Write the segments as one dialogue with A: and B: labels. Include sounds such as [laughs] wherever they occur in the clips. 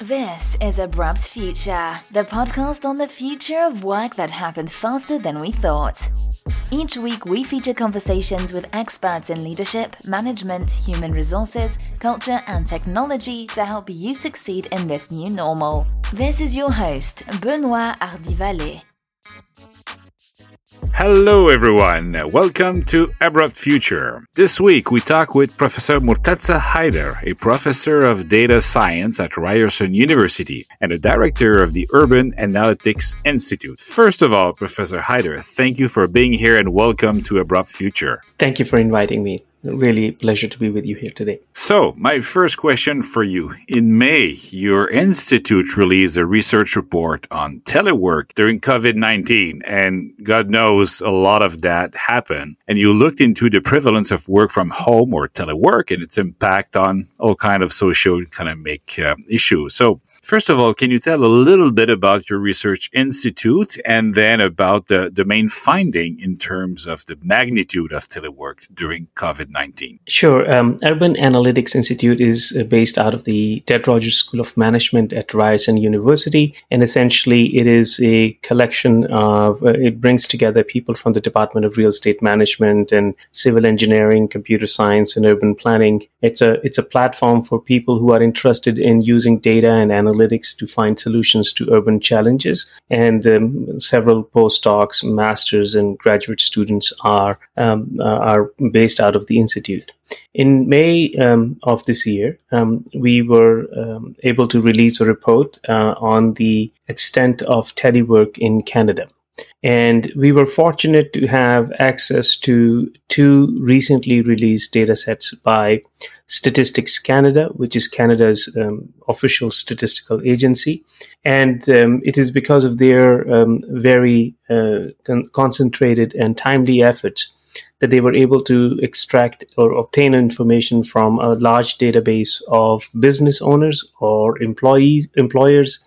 A: This is Abrupt Future, the podcast on the future of work that happened faster than we thought. Each week, we feature conversations with experts in leadership, management, human resources, culture, and technology to help you succeed in this new normal. This is your host, Benoit Hardy-Vallée.
B: Hello, everyone. Welcome to Abrupt Future. This week, we talk with Professor Murtaza Haider, a professor of data science at Ryerson University and a director of the Urban Analytics Institute. First of all, Professor Haider, thank you for being here and welcome to Abrupt Future.
C: Thank you for inviting me really pleasure to be with you here today.
B: So, my first question for you. In May, your institute released a research report on telework during COVID 19, and God knows a lot of that happened. And you looked into the prevalence of work from home or telework and its impact on all kind of social economic uh, issues. So, First of all, can you tell a little bit about your research institute and then about the, the main finding in terms of the magnitude of telework during COVID 19?
C: Sure. Um, Urban Analytics Institute is uh, based out of the Ted Rogers School of Management at Ryerson University. And essentially, it is a collection of, uh, it brings together people from the Department of Real Estate Management and Civil Engineering, Computer Science, and Urban Planning. It's a, it's a platform for people who are interested in using data and analytics analytics to find solutions to urban challenges. And um, several postdocs, masters, and graduate students are um, uh, are based out of the institute. In May um, of this year, um, we were um, able to release a report uh, on the extent of telework in Canada. And we were fortunate to have access to two recently released data sets by Statistics Canada, which is Canada's um, official statistical agency. And um, it is because of their um, very uh, con- concentrated and timely efforts that they were able to extract or obtain information from a large database of business owners or employees, employers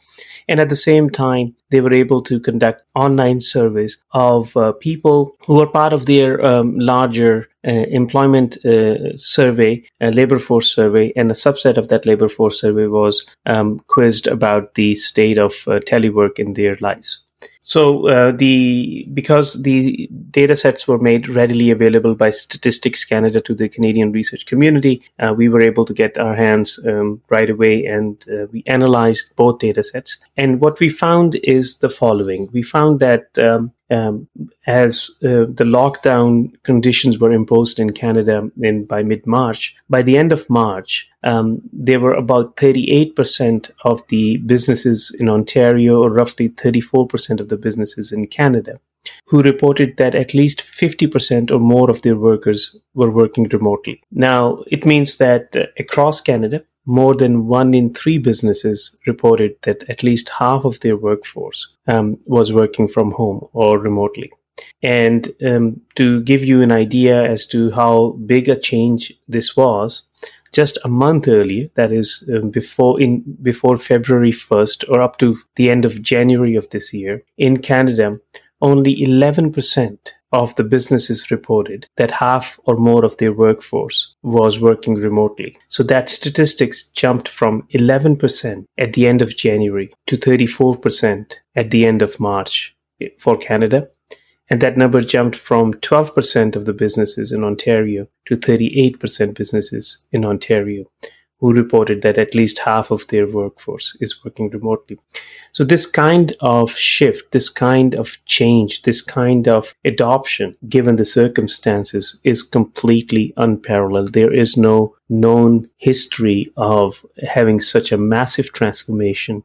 C: and at the same time, they were able to conduct online surveys of uh, people who were part of their um, larger uh, employment uh, survey, labor force survey, and a subset of that labor force survey was um, quizzed about the state of uh, telework in their lives. So uh, the because the data sets were made readily available by Statistics Canada to the Canadian research community, uh, we were able to get our hands um, right away, and uh, we analyzed both data sets. And what we found is the following: we found that um, um, as uh, the lockdown conditions were imposed in Canada in by mid March. By the end of March, um, there were about 38% of the businesses in Ontario, or roughly 34% of the businesses in Canada, who reported that at least 50% or more of their workers were working remotely. Now, it means that uh, across Canada, more than one in three businesses reported that at least half of their workforce um, was working from home or remotely. And um, to give you an idea as to how big a change this was, just a month earlier, that is um, before in before February 1st or up to the end of January of this year, in Canada, only 11% of the businesses reported that half or more of their workforce was working remotely. So that statistics jumped from 11% at the end of January to 34% at the end of March for Canada. And that number jumped from 12% of the businesses in Ontario to 38% businesses in Ontario who reported that at least half of their workforce is working remotely. So this kind of shift, this kind of change, this kind of adoption, given the circumstances, is completely unparalleled. There is no known history of having such a massive transformation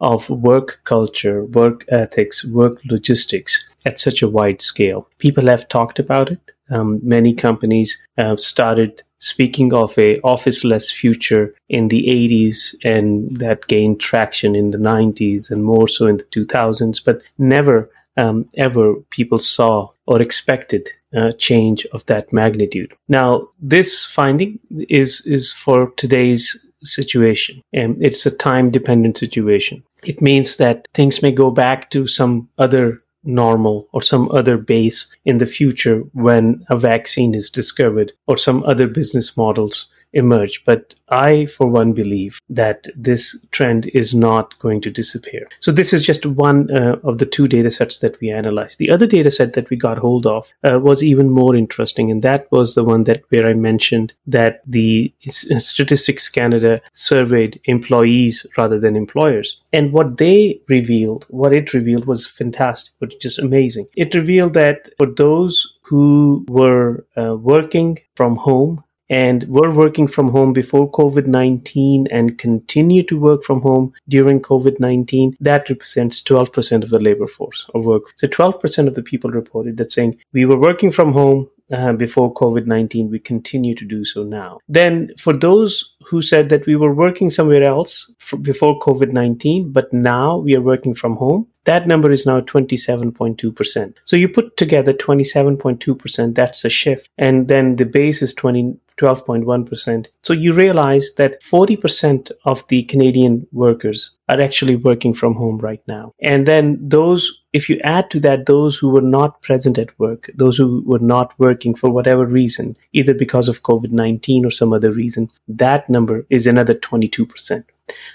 C: of work culture, work ethics, work logistics at such a wide scale. People have talked about it. Um, many companies have started speaking of a office-less future in the 80s and that gained traction in the 90s and more so in the 2000s, but never um, ever people saw or expected a change of that magnitude. Now, this finding is is for today's situation, and it's a time-dependent situation. It means that things may go back to some other normal or some other base in the future when a vaccine is discovered or some other business models emerge. But I, for one, believe that this trend is not going to disappear. So this is just one uh, of the two data sets that we analyzed. The other data set that we got hold of uh, was even more interesting, and that was the one that where I mentioned that the Statistics Canada surveyed employees rather than employers. And what they revealed, what it revealed was fantastic, but just amazing. It revealed that for those who were uh, working from home and were working from home before COVID 19 and continue to work from home during COVID 19, that represents 12% of the labor force of work. So 12% of the people reported that saying we were working from home uh, before COVID 19, we continue to do so now. Then, for those who said that we were working somewhere else before COVID 19, but now we are working from home, that number is now 27.2%. So you put together 27.2%, that's a shift. And then the base is 20, 12.1%. So you realize that 40% of the Canadian workers are actually working from home right now. And then those, if you add to that those who were not present at work, those who were not working for whatever reason, either because of COVID 19 or some other reason, that number is another 22%.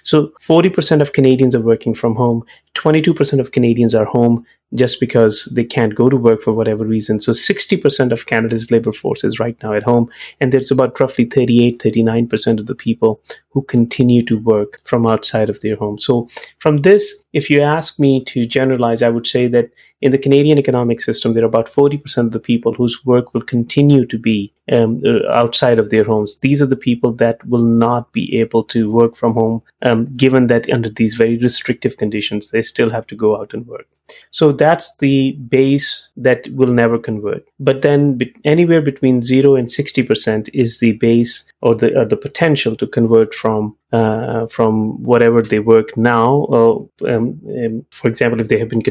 C: So 40% of Canadians are working from home, 22% of Canadians are home just because they can't go to work for whatever reason. So 60% of Canada's labor force is right now at home. And there's about roughly 38, 39% of the people who continue to work from outside of their home. So from this, if you ask me to generalize, I would say that in the Canadian economic system, there are about 40% of the people whose work will continue to be um, uh, outside of their homes. These are the people that will not be able to work from home, um, given that under these very restrictive conditions, they still have to go out and work. So that's the base that will never convert. But then be- anywhere between 0 and 60% is the base or the, or the potential to convert from uh, from whatever they work now. Or, um, um, for example, if they have been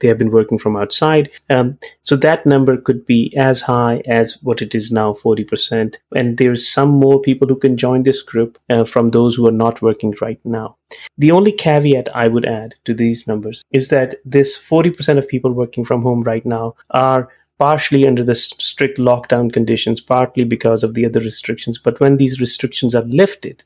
C: they have been working from outside, um, so that number could be as high as what it is now, forty percent. And there's some more people who can join this group uh, from those who are not working right now. The only caveat I would add to these numbers is that this 40% of people working from home right now are partially under the strict lockdown conditions, partly because of the other restrictions. But when these restrictions are lifted,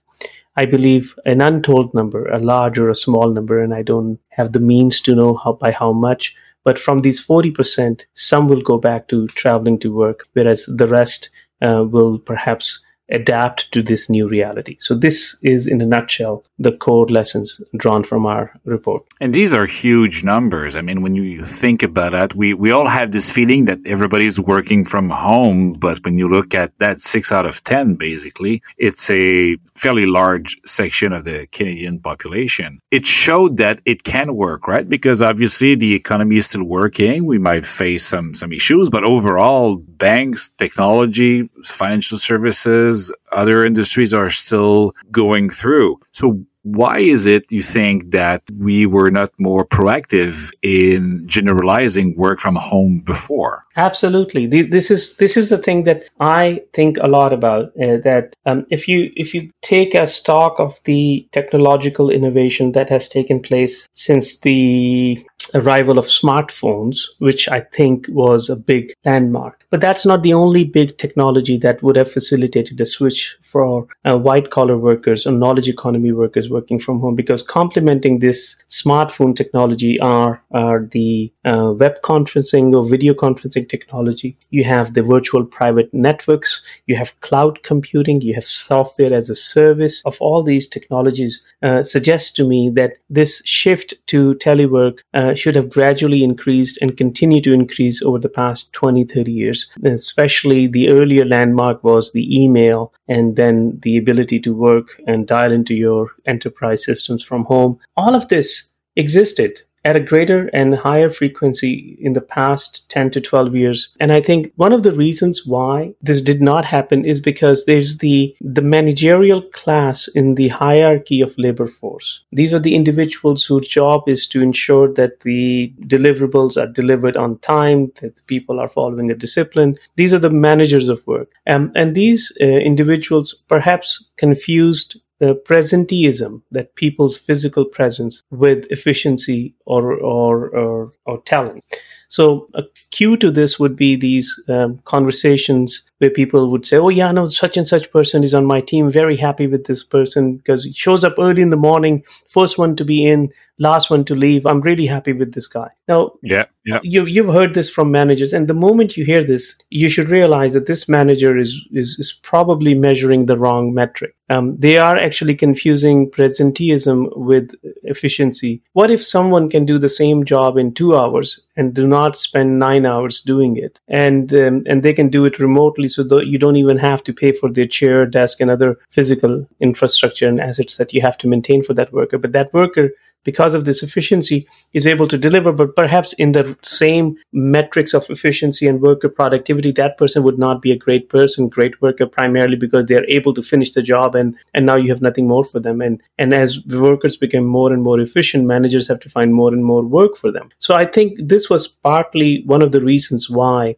C: I believe an untold number, a large or a small number, and I don't have the means to know how by how much. But from these 40%, some will go back to traveling to work, whereas the rest uh, will perhaps adapt to this new reality. So, this is in a nutshell the core lessons drawn from our report.
B: And these are huge numbers. I mean, when you think about it, we, we all have this feeling that everybody's working from home. But when you look at that six out of 10, basically, it's a fairly large section of the Canadian population. It showed that it can work, right? Because obviously the economy is still working. We might face some, some issues, but overall, banks, technology, financial services, other industries are still going through. So why is it you think that we were not more proactive in generalizing work from home before
C: absolutely this is this is the thing that i think a lot about uh, that um, if you if you take a stock of the technological innovation that has taken place since the arrival of smartphones, which I think was a big landmark. But that's not the only big technology that would have facilitated a switch for uh, white collar workers or knowledge economy workers working from home, because complementing this smartphone technology are, are the uh, web conferencing or video conferencing technology. You have the virtual private networks, you have cloud computing, you have software as a service. Of all these technologies, uh, suggests to me that this shift to telework uh, should have gradually increased and continue to increase over the past 20, 30 years. Especially the earlier landmark was the email and then the ability to work and dial into your enterprise systems from home. All of this existed at a greater and higher frequency in the past 10 to 12 years. And I think one of the reasons why this did not happen is because there's the, the managerial class in the hierarchy of labor force. These are the individuals whose job is to ensure that the deliverables are delivered on time, that the people are following a discipline. These are the managers of work. Um, and these uh, individuals perhaps confused the presenteeism, that people's physical presence with efficiency or, or, or, or talent. So a cue to this would be these um, conversations where people would say, "Oh yeah, no, such and such person is on my team. Very happy with this person because he shows up early in the morning, first one to be in, last one to leave. I'm really happy with this guy." Now,
B: yeah, yeah,
C: you you've heard this from managers, and the moment you hear this, you should realize that this manager is is, is probably measuring the wrong metric. Um, they are actually confusing presenteeism with efficiency. What if someone can do the same job in two hours and do not spend nine hours doing it, and um, and they can do it remotely, so you don't even have to pay for their chair, desk, and other physical infrastructure and assets that you have to maintain for that worker. But that worker because of this efficiency is able to deliver but perhaps in the same metrics of efficiency and worker productivity that person would not be a great person great worker primarily because they're able to finish the job and and now you have nothing more for them and and as workers become more and more efficient managers have to find more and more work for them so i think this was partly one of the reasons why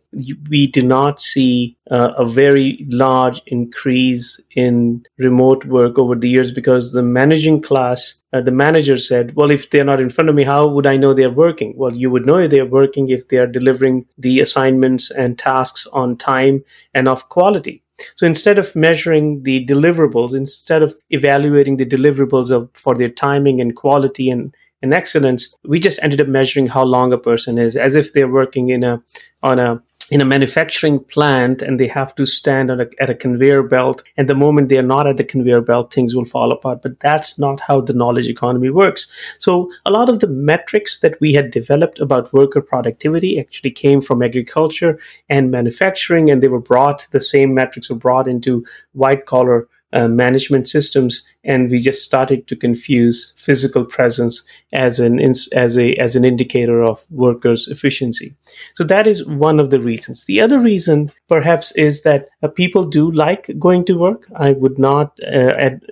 C: we do not see uh, a very large increase in remote work over the years because the managing class uh, the manager said, Well, if they're not in front of me, how would I know they're working? Well, you would know they're working if they are delivering the assignments and tasks on time and of quality. So instead of measuring the deliverables, instead of evaluating the deliverables of, for their timing and quality and, and excellence, we just ended up measuring how long a person is, as if they're working in a on a in a manufacturing plant and they have to stand a, at a conveyor belt. And the moment they are not at the conveyor belt things will fall apart. But that's not how the knowledge economy works. So a lot of the metrics that we had developed about worker productivity actually came from agriculture and manufacturing. And they were brought the same metrics were brought into white collar uh, management systems and we just started to confuse physical presence as an as a as an indicator of workers efficiency. So that is one of the reasons. The other reason perhaps is that uh, people do like going to work. I would not uh, ad,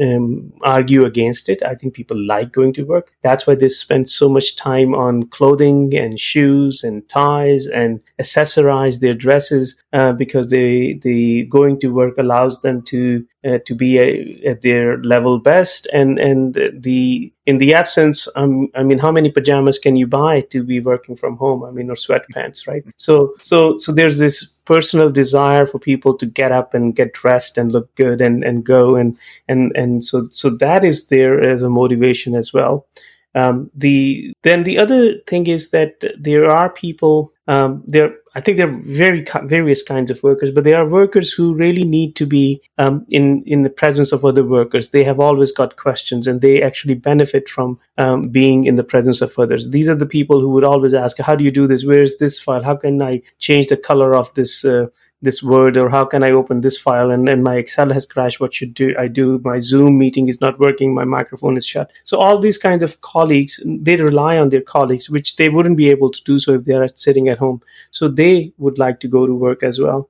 C: um, argue against it. I think people like going to work. That's why they spend so much time on clothing and shoes and ties and accessorize their dresses uh, because they the going to work allows them to uh, to be a, at their level best. And and the in the absence um, i mean how many pajamas can you buy to be working from home? I mean or sweatpants right? So so so there's this personal desire for people to get up and get dressed and look good and and go. And and and so so that is there as a motivation as well. Um, the then the other thing is that there are people um, there I think there are very various kinds of workers, but there are workers who really need to be um, in in the presence of other workers. They have always got questions, and they actually benefit from um, being in the presence of others. These are the people who would always ask, "How do you do this? Where is this file? How can I change the color of this uh, this word or how can i open this file? And, and my excel has crashed. What should do i do? My zoom meeting is not working. My microphone is shut. So all these kind of colleagues they rely on their colleagues which they wouldn't be able to do so if they're sitting at home. So they would like to go to work as well.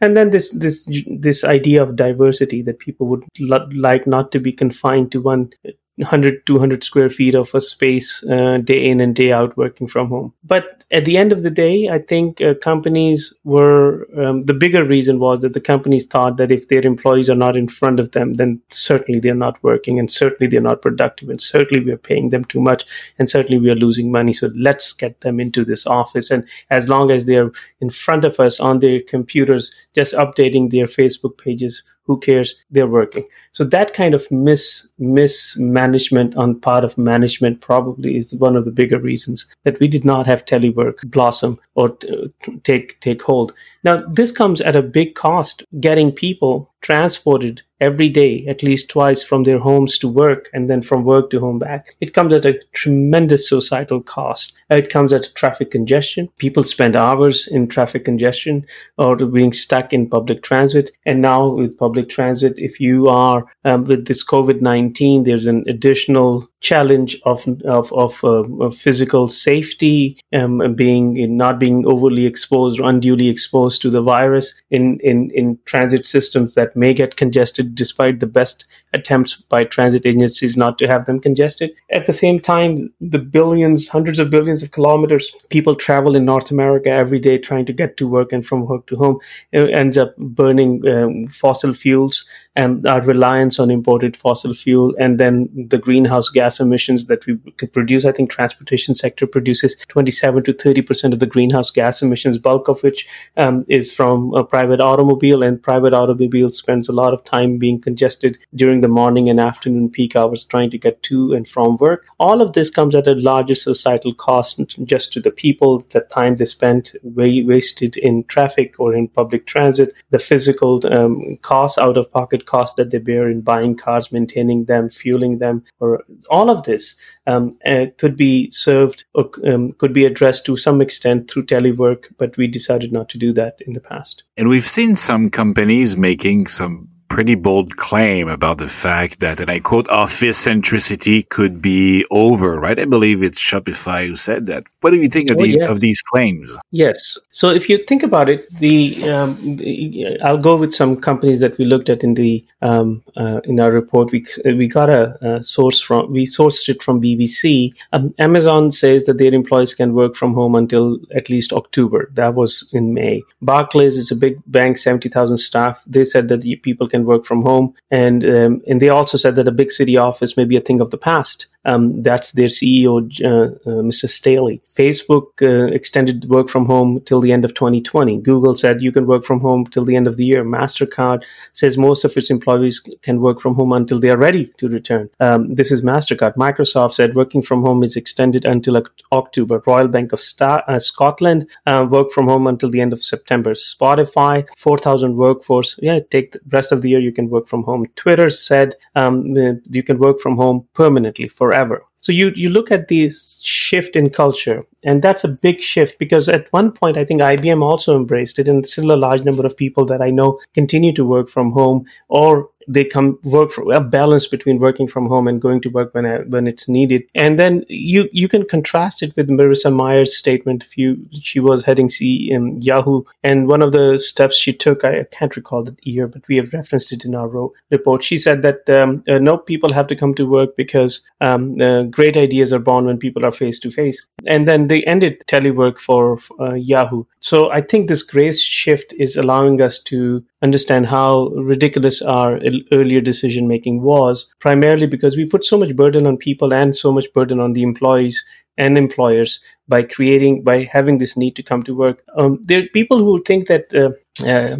C: And then this this this idea of diversity that people would lo- like not to be confined to one 100 200 square feet of a space uh, day in and day out working from home. But at the end of the day i think uh, companies were um, the bigger reason was that the companies thought that if their employees are not in front of them then certainly they're not working and certainly they're not productive and certainly we're paying them too much and certainly we are losing money. So let's get them into this office. And as long as they're in front of us on their computers just updating their facebook pages who cares? They're working. So that kind of mis mismanagement on part of management probably is one of the bigger reasons that we did not have telework blossom or t- take take hold. Now this comes at a big cost getting people transported every day, at least twice from their homes to work and then from work to home back. It comes at a tremendous societal cost. It comes at traffic congestion. People spend hours in traffic congestion or being stuck in public transit. And now with public transit, if you are um, with this COVID 19, there's an additional challenge of of of, uh, of physical safety, um, being not being overly exposed or unduly exposed to the virus in in in transit systems that may get congested, despite the best attempts by transit agencies not to have them congested. At the same time, the billions, hundreds of billions of kilometers people travel in North America every day trying to get to work and from work to home ends up burning um, fossil fuels and our reliance on imported fossil fuel and then the greenhouse gas gas emissions that we produce. I think transportation sector produces 27 to 30 percent of the greenhouse gas emissions, bulk of which um, is from a private automobile, and private automobile spends a lot of time being congested during the morning and afternoon peak hours trying to get to and from work. All of this comes at a larger societal cost just to the people, the time they spent wasted in traffic or in public transit, the physical um, costs, out of pocket costs that they bear in buying cars, maintaining them, fueling them, or all of this um, uh, could be served or um, could be addressed to some extent through telework, but we decided not to do that in the past.
B: And we've seen some companies making some pretty bold claim about the fact that, and I quote, office centricity could be over, right? I believe it's Shopify who said that. What do you think of, oh, the, yeah. of these claims?
C: Yes. So if you think about it, the, um, the, I'll go with some companies that we looked at in the um, uh, in our report. We we got a, a, source from we sourced it from BBC. Um, Amazon says that their employees can work from home until at least October. That was in May. Barclays is a big bank, seventy thousand staff. They said that people can work from home, and um, and they also said that a big city office may be a thing of the past. Um, that's their CEO, uh, uh, Mr. Staley. Facebook uh, extended work from home till the end of 2020. Google said you can work from home till the end of the year. MasterCard says most of its employees can work from home until they are ready to return. Um, this is MasterCard. Microsoft said working from home is extended until October. Royal Bank of Star- uh, Scotland uh, work from home until the end of September. Spotify, 4,000 workforce. Yeah, take the rest of the year you can work from home. Twitter said um, you can work from home permanently for forever. So you you look at this shift in culture, and that's a big shift because at one point I think IBM also embraced it, and still a large number of people that I know continue to work from home or they come work for a balance between working from home and going to work when when it's needed. And then you you can contrast it with Marissa Mayer's statement. You she was heading C in Yahoo, and one of the steps she took, I can't recall the year, but we have referenced it in our report. She said that um, uh, no people have to come to work because um, uh, great ideas are born when people are face to face. And then they ended telework for uh, Yahoo. So I think this great shift is allowing us to understand how ridiculous our earlier decision making was, primarily because we put so much burden on people and so much burden on the employees and employers by creating by having this need to come to work. Um, there's people who think that uh, uh,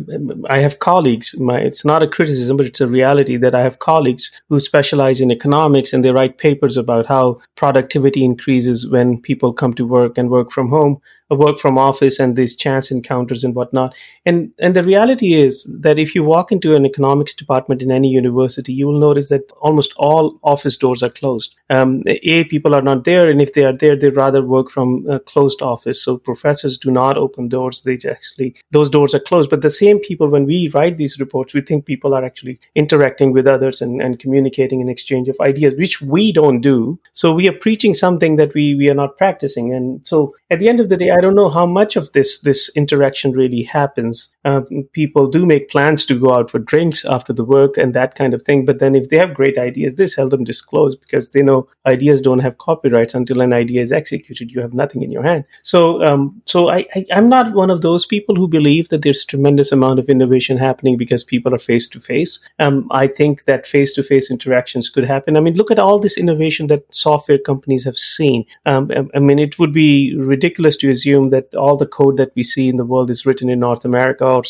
C: I have colleagues. My, it's not a criticism, but it's a reality that I have colleagues who specialize in economics and they write papers about how productivity increases when people come to work and work from home work from office and these chance encounters and whatnot. And and the reality is that if you walk into an economics department in any university, you will notice that almost all office doors are closed. Um, a people are not there, and if they are there, they rather work from a closed office. So professors do not open doors; they actually those doors are closed. But the same people, when we write these reports, we think people are actually interacting with others and, and communicating an exchange of ideas, which we don't do. So we are preaching something that we we are not practicing. And so at the end of the day, I don't know how much of this this interaction really happens. Uh, people do make plans to go out for drinks after the work and that kind of thing. But then if they have great ideas, they seldom disclose because they know ideas don't have copyrights until an idea is executed. You have nothing in your hand. So um, so I, I I'm not one of those people who believe that there's tremendous amount of innovation happening because people are face to face. I think that face to face interactions could happen. I mean, look at all this innovation that software companies have seen. Um, I mean, it would be ridiculous to assume that all the code that we see in the world is written in North America or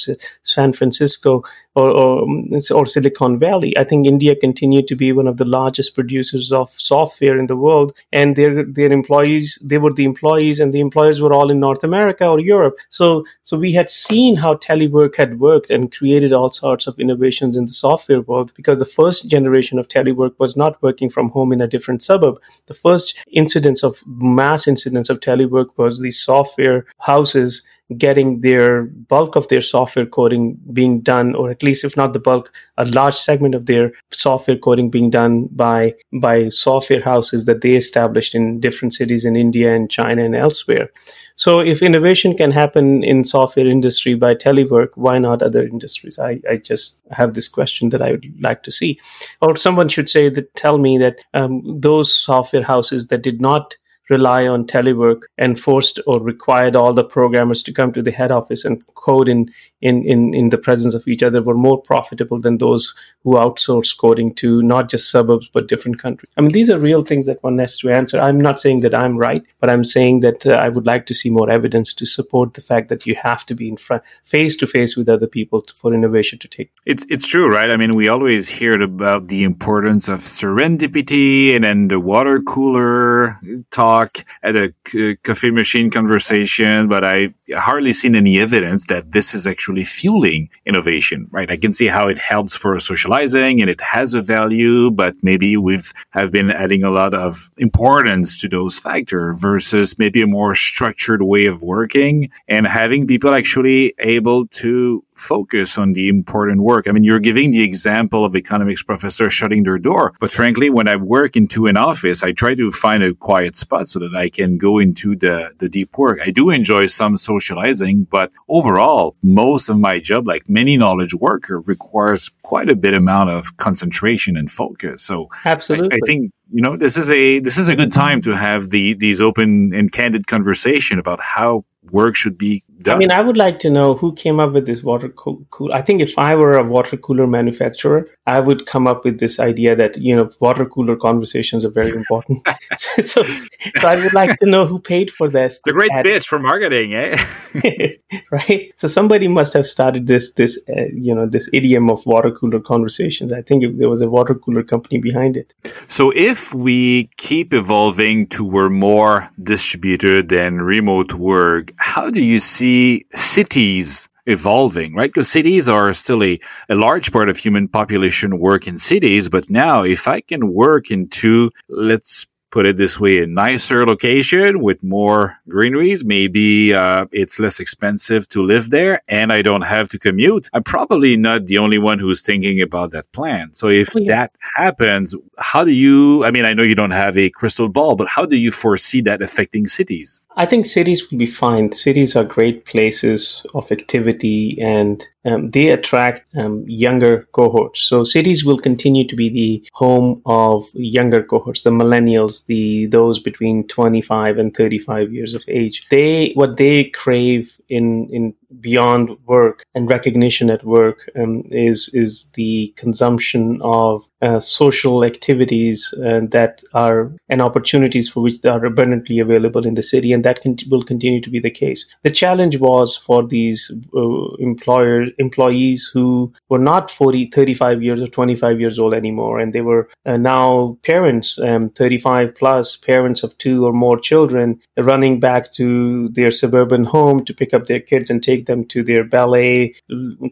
C: San Francisco or, or, or Silicon Valley. I think India continued to be one of the largest producers of software in the world, and their their employees they were the employees, and the employers were all in North America or Europe. So so we had seen how telework had worked and created all sorts of innovations in the software world because the first generation of telework was not working from home in a different suburb. The first incidence of mass incidence of telework was the software houses getting their bulk of their software coding being done, or at least if not the bulk, a large segment of their software coding being done by by software houses that they established in different cities in India and China and elsewhere. So if innovation can happen in software industry by telework, why not other industries? I, I just have this question that I would like to see. Or someone should say that tell me that um, those software houses that did not rely on telework and forced or required all the programmers to come to the head office and code in in, in, in the presence of each other were more profitable than those who outsource coding to not just suburbs but different countries. I mean, these are real things that one has to answer. I'm not saying that I'm right, but I'm saying that uh, I would like to see more evidence to support the fact that you have to be in front, face to face with other people to, for innovation to take.
B: It's it's true, right? I mean, we always hear about the importance of serendipity and then the water cooler talk at a c- coffee machine conversation, but I hardly seen any evidence that this is actually fueling innovation, right? I can see how it helps for socializing and it has a value, but maybe we've have been adding a lot of importance to those factors versus maybe a more structured way of working and having people actually able to focus on the important work. I mean, you're giving the example of economics professor shutting their door, but frankly, when I work into an office, I try to find a quiet spot so that I can go into the, the deep work. I do enjoy some socializing, but overall, most of my job, like many knowledge worker, requires quite a bit amount of concentration and focus. So
C: absolutely,
B: I, I think you know this is a this is a good time to have the these open and candid conversation about how work should be done.
C: I mean, I would like to know who came up with this water cooler. I think if I were a water cooler manufacturer, I would come up with this idea that you know water cooler conversations are very important. [laughs] [laughs] so, so I would like to know who paid for this.
B: The great ad- bitch for marketing, eh? [laughs]
C: right. So somebody must have started this this uh, you know this idiom of water cooler conversations. I think if there was a water cooler company behind it.
B: So if we keep evolving to where more distributed and remote work, how do you see cities evolving, right? Because cities are still a, a large part of human population work in cities. But now if I can work into, let's put it this way, a nicer location with more greeneries. Maybe uh, it's less expensive to live there and I don't have to commute. I'm probably not the only one who's thinking about that plan. So if yeah. that happens, how do you, I mean, I know you don't have a crystal ball, but how do you foresee that affecting cities?
C: I think cities will be fine. Cities are great places of activity and um, they attract um, younger cohorts. So cities will continue to be the home of younger cohorts, the millennials, the those between 25 and 35 years of age. They what they crave in in beyond work and recognition at work um, is is the consumption of uh, social activities uh, that are and opportunities for which they are abundantly available in the city, and that will continue to be the case. The challenge was for these uh, employers employees who were not 40, 35 years or 25 years old anymore, and they were uh, now parents, um, 35 plus parents of two or more children, running back to their suburban home to pick up their kids and take them to their ballet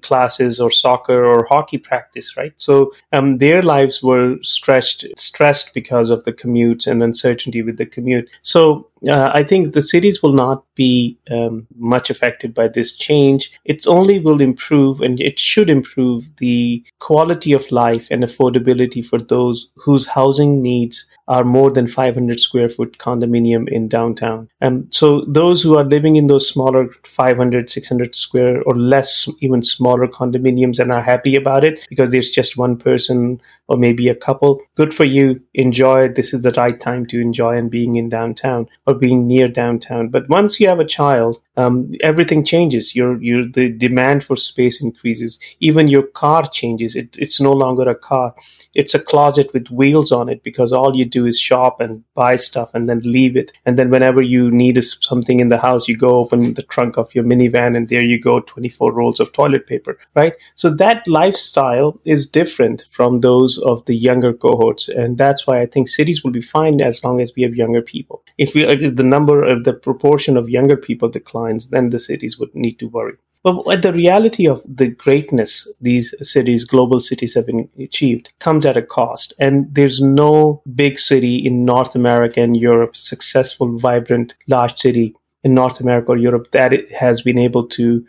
C: classes or soccer or hockey practice, right? So um, their lives were stretched, stressed because of the commutes and uncertainty with the commute. So uh, I think the cities will not be um, much affected by this change. It only will improve and it should improve the quality of life and affordability for those whose housing needs are more than 500 square foot condominium in downtown. And um, so those who are living in those smaller 500, 600 square or less, even smaller condominiums and are happy about it because there's just one person or maybe a couple, good for you. Enjoy. This is the right time to enjoy and being in downtown being near downtown. But once you have a child, um, everything changes. Your your the demand for space increases. Even your car changes. It, it's no longer a car. It's a closet with wheels on it because all you do is shop and buy stuff and then leave it. And then whenever you need something in the house, you go open the trunk of your minivan and there you go, 24 rolls of toilet paper, right? So that lifestyle is different from those of the younger cohorts. And that's why I think cities will be fine as long as we have younger people. If we if the number of the proportion of younger people declines, then the cities would need to worry. But the reality of the greatness these cities, global cities, have achieved comes at a cost. And there's no big city in North America and Europe, successful, vibrant, large city in North America or Europe that has been able to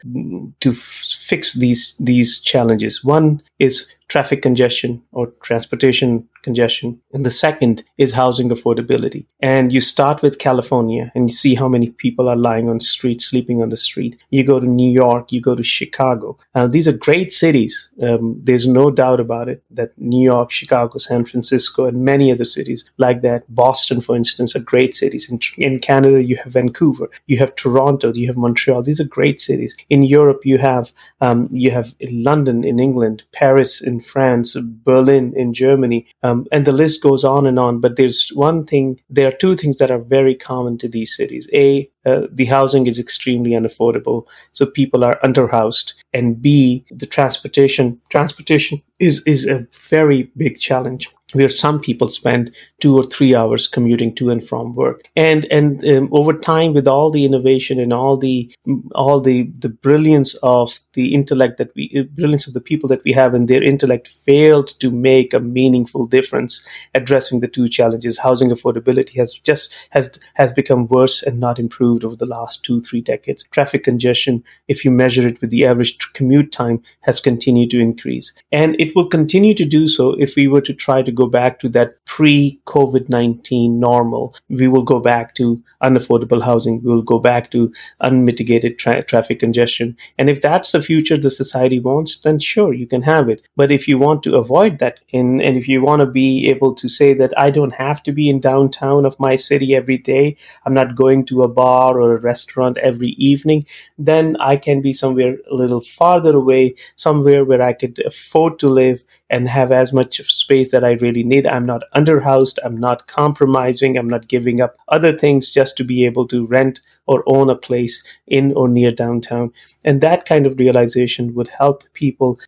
C: to fix these these challenges. One is traffic congestion or transportation congestion. And the second is housing affordability. And you start with California and you see how many people are lying on the street, sleeping on the street. You go to New York, you go to Chicago. Uh, these are great cities. Um, there's no doubt about it that New York, Chicago, San Francisco, and many other cities like that, Boston, for instance, are great cities. In, in Canada, you have Vancouver, you have Toronto, you have Montreal. These are great cities. In Europe, you have um, you have London in England, Paris in France, Berlin in Germany. Um, and the list goes on and on. But there's one thing, there are two things that are very common to these cities. A, uh, the housing is extremely unaffordable, so people are underhoused. And B, the transportation, transportation is, is a very big challenge where some people spend two or three hours commuting to and from work and and um, over time with all the innovation and all the all the the brilliance of the intellect that we uh, brilliance of the people that we have and their intellect failed to make a meaningful difference addressing the two challenges housing affordability has just has has become worse and not improved over the last two three decades traffic congestion if you measure it with the average commute time has continued to increase and it will continue to do so if we were to try to go go back to that pre COVID 19 normal. We will go back to unaffordable housing. We will go back to unmitigated tra- traffic congestion. And if that's the future the society wants, then sure, you can have it. But if you want to avoid that, in, and if you want to be able to say that I don't have to be in downtown of my city every day, I'm not going to a bar or a restaurant every evening, then I can be somewhere a little farther away, somewhere where I could afford to live and have as much space that I really need. I'm not underhoused. I'm not compromising. I'm not giving up other things just to be able to rent or own a place in or near downtown. And that kind of realization would help people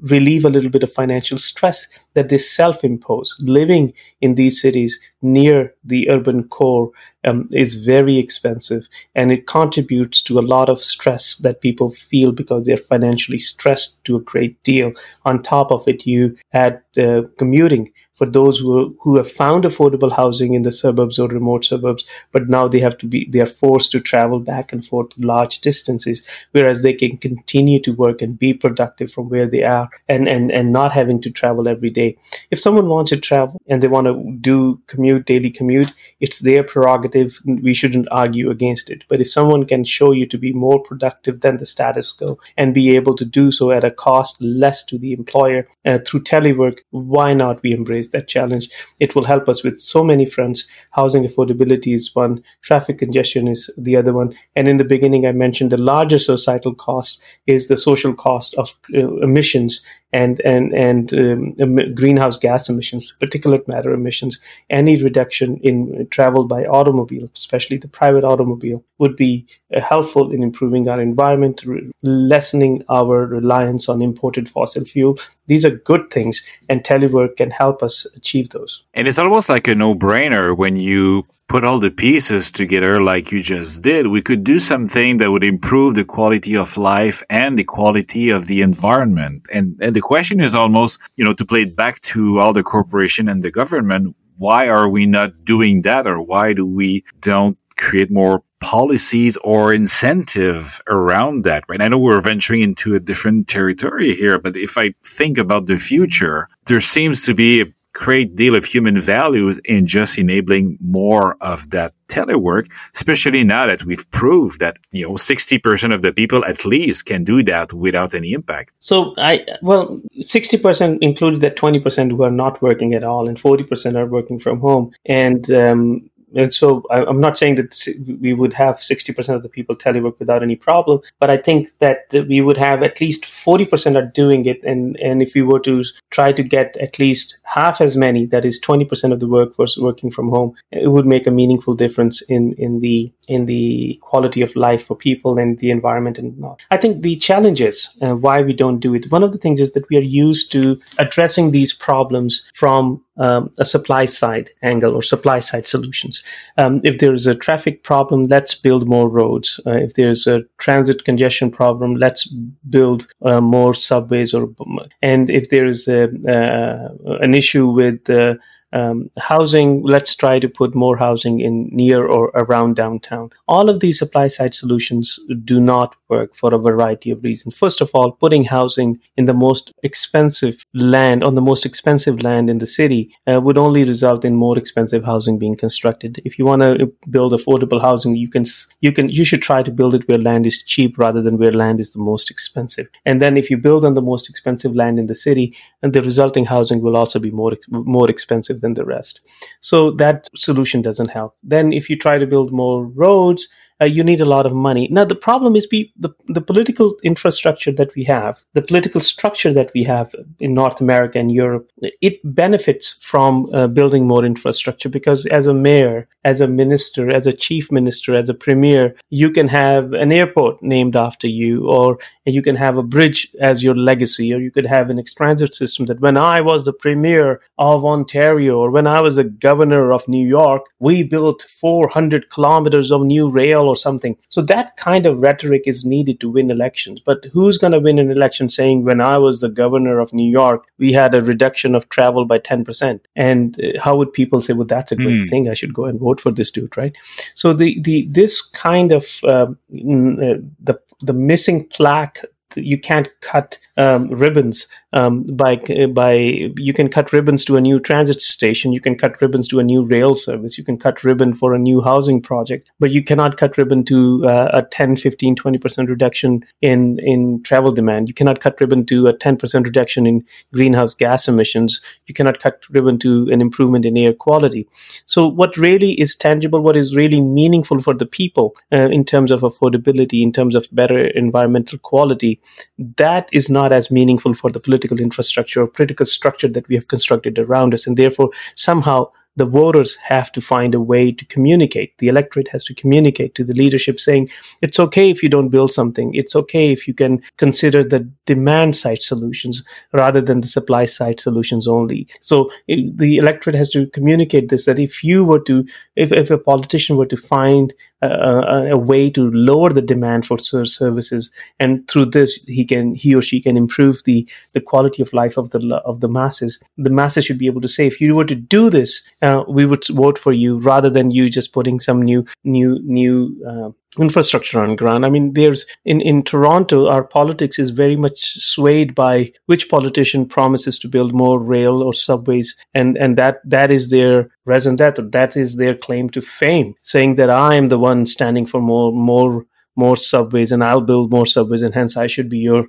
C: relieve a little bit of financial stress that they self impose. Living in these cities near the urban core um, is very expensive and it contributes to a lot of stress that people feel because they're financially stressed to a great deal. On top of it, you add uh, commuting for those who, who have found affordable housing in the suburbs or remote suburbs, but now they have to be, they are forced to travel back and forth large distances, whereas they can continue to work and be productive from where they are and, and, and not having to travel every day. If someone wants to travel and they want to do commute, daily commute, it's their prerogative. We shouldn't argue against it. But if someone can show you to be more productive than the status quo and be able to do so at a cost less to the employer uh, through telework, why not we embrace that challenge. It will help us with so many fronts. Housing affordability is one, traffic congestion is the other one. And in the beginning, I mentioned the larger societal cost is the social cost of uh, emissions and and and um, greenhouse gas emissions, particulate matter emissions, any reduction in travel by automobile, especially the private automobile, would be uh, helpful in improving our environment, re- lessening our reliance on imported fossil fuel. These are good things, and telework can help us achieve those.
B: And it's almost like a no-brainer when you put all the pieces together like you just did, we could do something that would improve the quality of life and the quality of the environment. And, and the question is almost, you know, to play it back to all the corporation and the government, why are we not doing that or why do we don't create more policies or incentive around that, right? I know we're venturing into a different territory here, but if I think about the future, there seems to be a great deal of human value in just enabling more of that telework, especially now that we've proved that, you know, 60% of the people at least can do that without any impact.
C: So I, well, 60% includes that 20% who are not working at all and 40% are working from home. And, um, and so I, am not saying that we would have 60% of the people telework without any problem, but I think that we would have at least 40% are doing it. And, and if we were to try to get at least half as many, that is 20% of the workforce working from home, it would make a meaningful difference in, in the, in the quality of life for people and the environment and not. I think the challenges uh, why we don't do it. One of the things is that we are used to addressing these problems from um, a supply side angle or supply side solutions. Um, if there is a traffic problem, let's build more roads. Uh, if there's a transit congestion problem, let's build uh, more subways. Or and if there is a, uh, an issue with um, housing, let's try to put more housing in near or around downtown. All of these supply side solutions do not for a variety of reasons. First of all, putting housing in the most expensive land, on the most expensive land in the city, uh, would only result in more expensive housing being constructed. If you want to build affordable housing, you can, you can, you should try to build it where land is cheap rather than where land is the most expensive. And then if you build on the most expensive land in the city, and the resulting housing will also be more, more expensive than the rest. So that solution doesn't help. Then if you try to build more roads, uh, you need a lot of money. Now, the problem is we, the, the political infrastructure that we have, the political structure that we have in North America and Europe, it benefits from uh, building more infrastructure because as a mayor, as a minister, as a chief minister, as a premier, you can have an airport named after you, or you can have a bridge as your legacy, or you could have an transit system that when I was the premier of Ontario, or when I was the governor of New York, we built 400 kilometers of new rail or something. So that kind of rhetoric is needed to win elections. But who's going to win an election saying, when I was the governor of New York, we had a reduction of travel by 10%? And uh, how would people say, well, that's a great mm. thing. I should go and vote for this dude, right? So the, the, this kind of, uh, the, the missing plaque you can't cut um, ribbons um, by by you can cut ribbons to a new transit station you can cut ribbons to a new rail service you can cut ribbon for a new housing project but you cannot cut ribbon to uh, a 10 15 20% reduction in in travel demand. You cannot cut ribbon to a 10% reduction in greenhouse gas emissions. You cannot cut ribbon to an improvement in air quality. So what really is tangible what is really meaningful for the people uh, in terms of affordability in terms of better environmental quality that is not as meaningful for the political infrastructure or political structure that we have constructed around us. And therefore, somehow the voters have to find a way to communicate. The electorate has to communicate to the leadership saying, it's okay if you don't build something. It's okay if you can consider the demand side solutions rather than the supply side solutions only. So the electorate has to communicate this that if you were to, if, if a politician were to find a, a, way to lower the demand for services, and through this he can he or she can improve the the quality of life of the of the masses. The masses should be able to say, if you were to do this, uh, we would vote for you, rather than you just putting some new new new uh, infrastructure on ground. I mean, there's in, in Toronto, our politics is very much swayed by which politician promises to build more rail or subways, and and that that is their raison d'être. that is their claim to fame, saying that I am the one standing for more more more subways and I'll build more subways and hence I should be your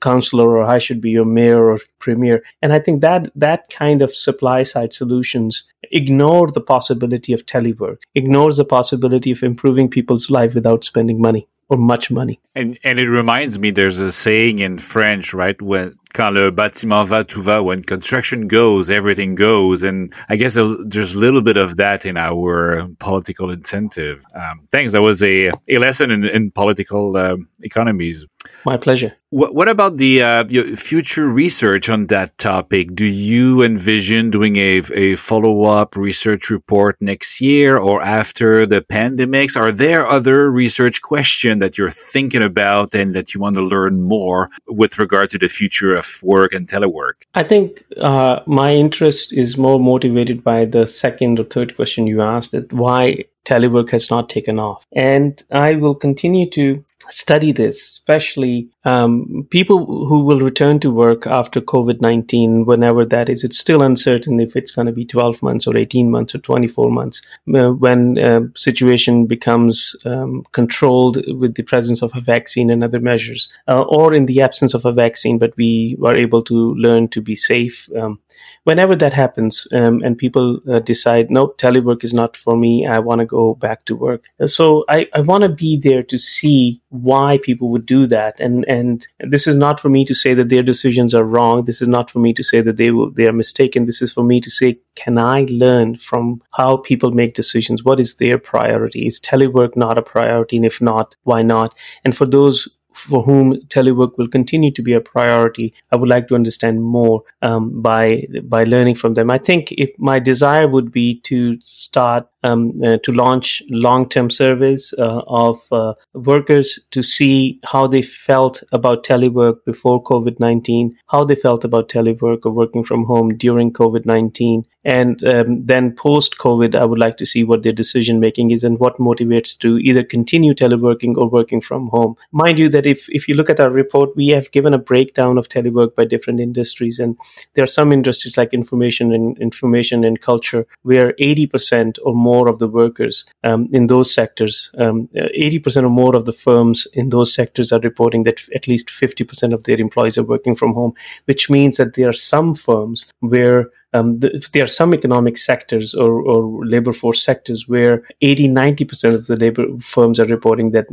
C: councillor or I should be your mayor or premier. And I think that that kind of supply side solutions ignore the possibility of telework, ignores the possibility of improving people's life without spending money or much money.
B: And and it reminds me there's a saying in French, right? When quand le bâtiment va, tout va. When construction goes, everything goes. And I guess there's a little bit of that in our political incentive. Um, thanks. That was a, a lesson in, in political um, economies.
C: My pleasure.
B: What, what about the uh, future research on that topic? Do you envision doing a, a follow up research report next year or after the pandemics? Are there other research questions that you're thinking about and that you want to learn more with regard to the future of work and telework?
C: I think uh, my interest is more motivated by the second or third question you asked that why telework has not taken off. And I will continue to study this, especially um, people who will return to work after COVID 19, whenever that is. It's still uncertain if it's going to be 12 months or 18 months or 24 months uh, when uh, situation becomes um, controlled with the presence of a vaccine and other measures, uh, or in the absence of a vaccine, but we are able to learn to be safe. Um, whenever that happens um, and people uh, decide, no, telework is not for me, I want to go back to work. So I, I want to be there to see why people would do that. And, and this is not for me to say that their decisions are wrong. This is not for me to say that they will, they are mistaken. This is for me to say, can I learn from how people make decisions? What is their priority? Is telework not a priority? And if not, why not? And for those for whom telework will continue to be a priority, I would like to understand more um, by by learning from them. I think if my desire would be to start um, uh, to launch long-term surveys uh, of uh, workers to see how they felt about telework before COVID-19, how they felt about telework or working from home during COVID-19, and um, then post COVID, I would like to see what their decision making is and what motivates to either continue teleworking or working from home. Mind you, that if, if you look at our report, we have given a breakdown of telework by different industries. And there are some industries like information and information and culture where 80% or more of the workers um, in those sectors, um, 80% or more of the firms in those sectors are reporting that at least 50% of their employees are working from home, which means that there are some firms where um, the, there are some economic sectors or, or, labor force sectors where 80 90% of the labor firms are reporting that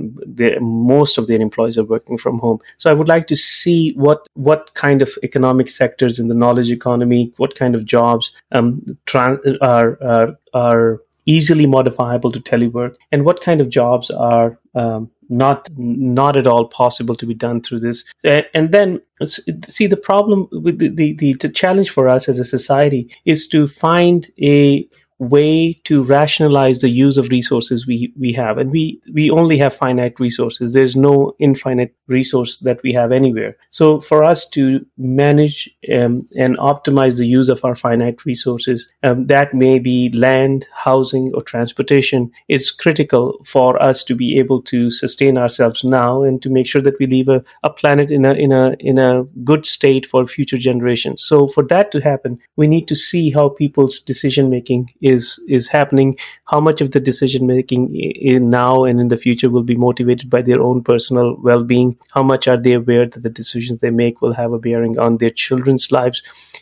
C: most of their employees are working from home. So i would like to see what what kind of economic sectors in the knowledge economy what kind of jobs um, are, are are easily modifiable to telework and what kind of jobs are um, not not at all possible to be done through this and then see the problem with the, the, the, the challenge for us as a society is to find a way to rationalize the use of resources we, we have. And we, we only have finite resources. There's no infinite resource that we have anywhere. So for us to manage um, and optimize the use of our finite resources, um, that may be land, housing, or transportation, is critical for us to be able to sustain ourselves now and to make sure that we leave a, a planet in a, in a, in a good state for future generations. So for that to happen, we need to see how people's decision making is is happening how much of the decision making in now and in the future will be motivated by their own personal how much are they aware that the decisions they make will have a bearing on their children's lives?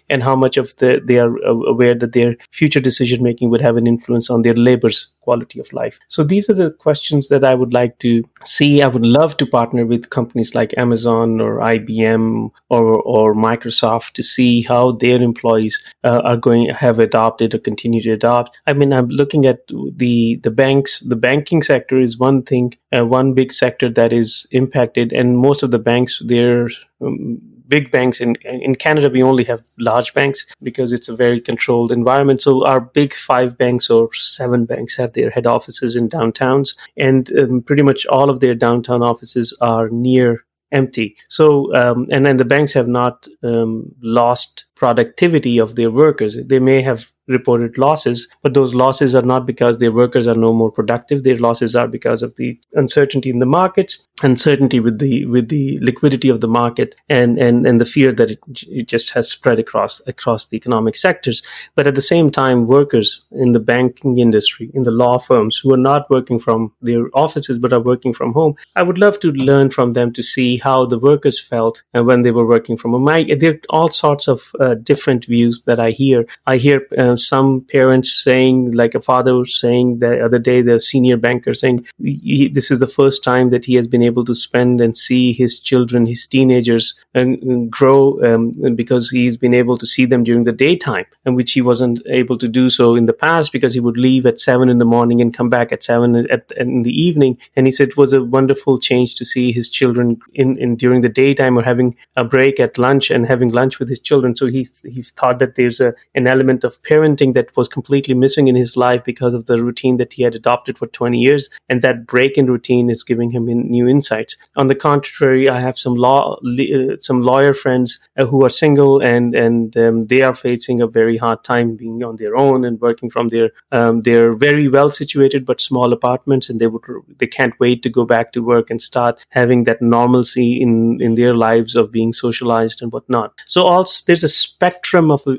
C: And how much of the they are aware that their future decision making would have an influence on their labor's quality of life? So these are the questions that i would like to see. I would love to partner with companies like amazon or ibm or, or microsoft to see how their employees uh, are going have adopted or continue to adopt. I mean i'm looking at the the banks. The banking sector is one thing uh, one big sector that is impacted and most of the banks they're um, big banks in in Canada we only have large banks because it's a very controlled environment. So our big 5 banks or 7 banks have their head offices in downtowns and um, pretty much all of their downtown offices are near empty. So um, and then the banks have not um, lost productivity of their workers they may have reported losses, but those losses are not because their workers are no more productive. Their losses are because of the uncertainty in the markets, uncertainty with the with the liquidity of the market, and and and the fear that it, it just has spread across across the economic sectors. But at the same time, workers in the banking industry, in the law firms, who are not working from their offices but are working from home, I would love to learn from them to see how the workers felt uh, when they were working from home. There are all sorts of uh, different views that I hear. I hear uh, some parents saying, like a father saying the other day, the senior banker saying, this is the first time that he has been able to spend and see his children, his teenagers and grow um, because he's been able to see them during the daytime, and which he wasn't able to do so in the past because he would leave at seven in the morning and come back at seven at, in the evening. And he said it was a wonderful change to see his children in, in during the daytime or having a break at lunch and having lunch with his children. So he he thought that there's a an element of parenting that was completely missing in his life because of the routine that he had adopted for 20 years. And that break in routine is giving him in new insights. On the contrary, I have some law, uh, some lawyer friends uh, who are single and, and um, they are facing a very hard time being on their own and working from their, um, they're very well situated but small apartments and they would, they can't wait to go back to work and start having that normalcy in, in their lives of being socialized and whatnot. So also there's a spectrum of, uh,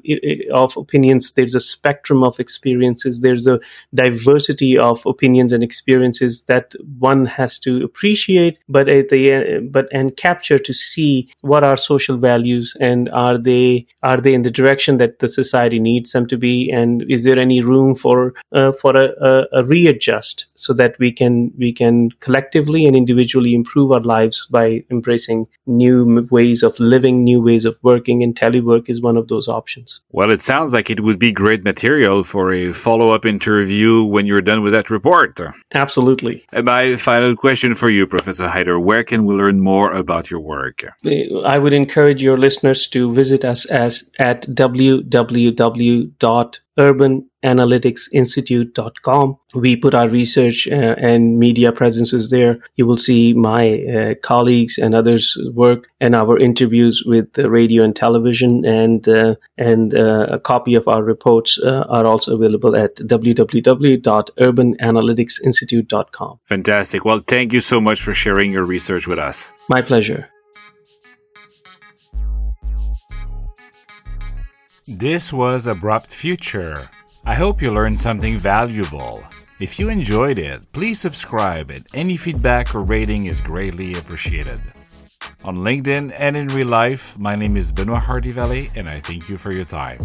C: of opinions. There's a spectrum of experiences. There's a diversity of opinions and experiences that one has to appreciate, but at the but and capture to see what are social values and are they are they in the direction that the society needs them to be, and is there any room for uh, for a, a, a readjust so that we can we can collectively and individually improve our lives by embracing new ways of living, new ways of working, and telework is one of those options.
B: Well, it sounds like it would be great material for a follow up interview when you're done with that report.
C: Absolutely.
B: And my final question for you, Professor Haider where can we learn more about your work?
C: I would encourage your listeners to visit us as at www urbananalyticsinstitute.com. We put our research uh, and media presences there. You will see my uh, colleagues and others' work and our interviews with the radio and television, and uh, and uh, a copy of our reports uh, are also available at www.urbananalyticsinstitute.com.
B: Fantastic. Well, thank you so much for sharing your research with us.
C: My pleasure.
B: This was Abrupt Future. I hope you learned something valuable. If you enjoyed it, please subscribe, and any feedback or rating is greatly appreciated. On LinkedIn and in real life, my name is Benoit Hardy Vallée, and I thank you for your time.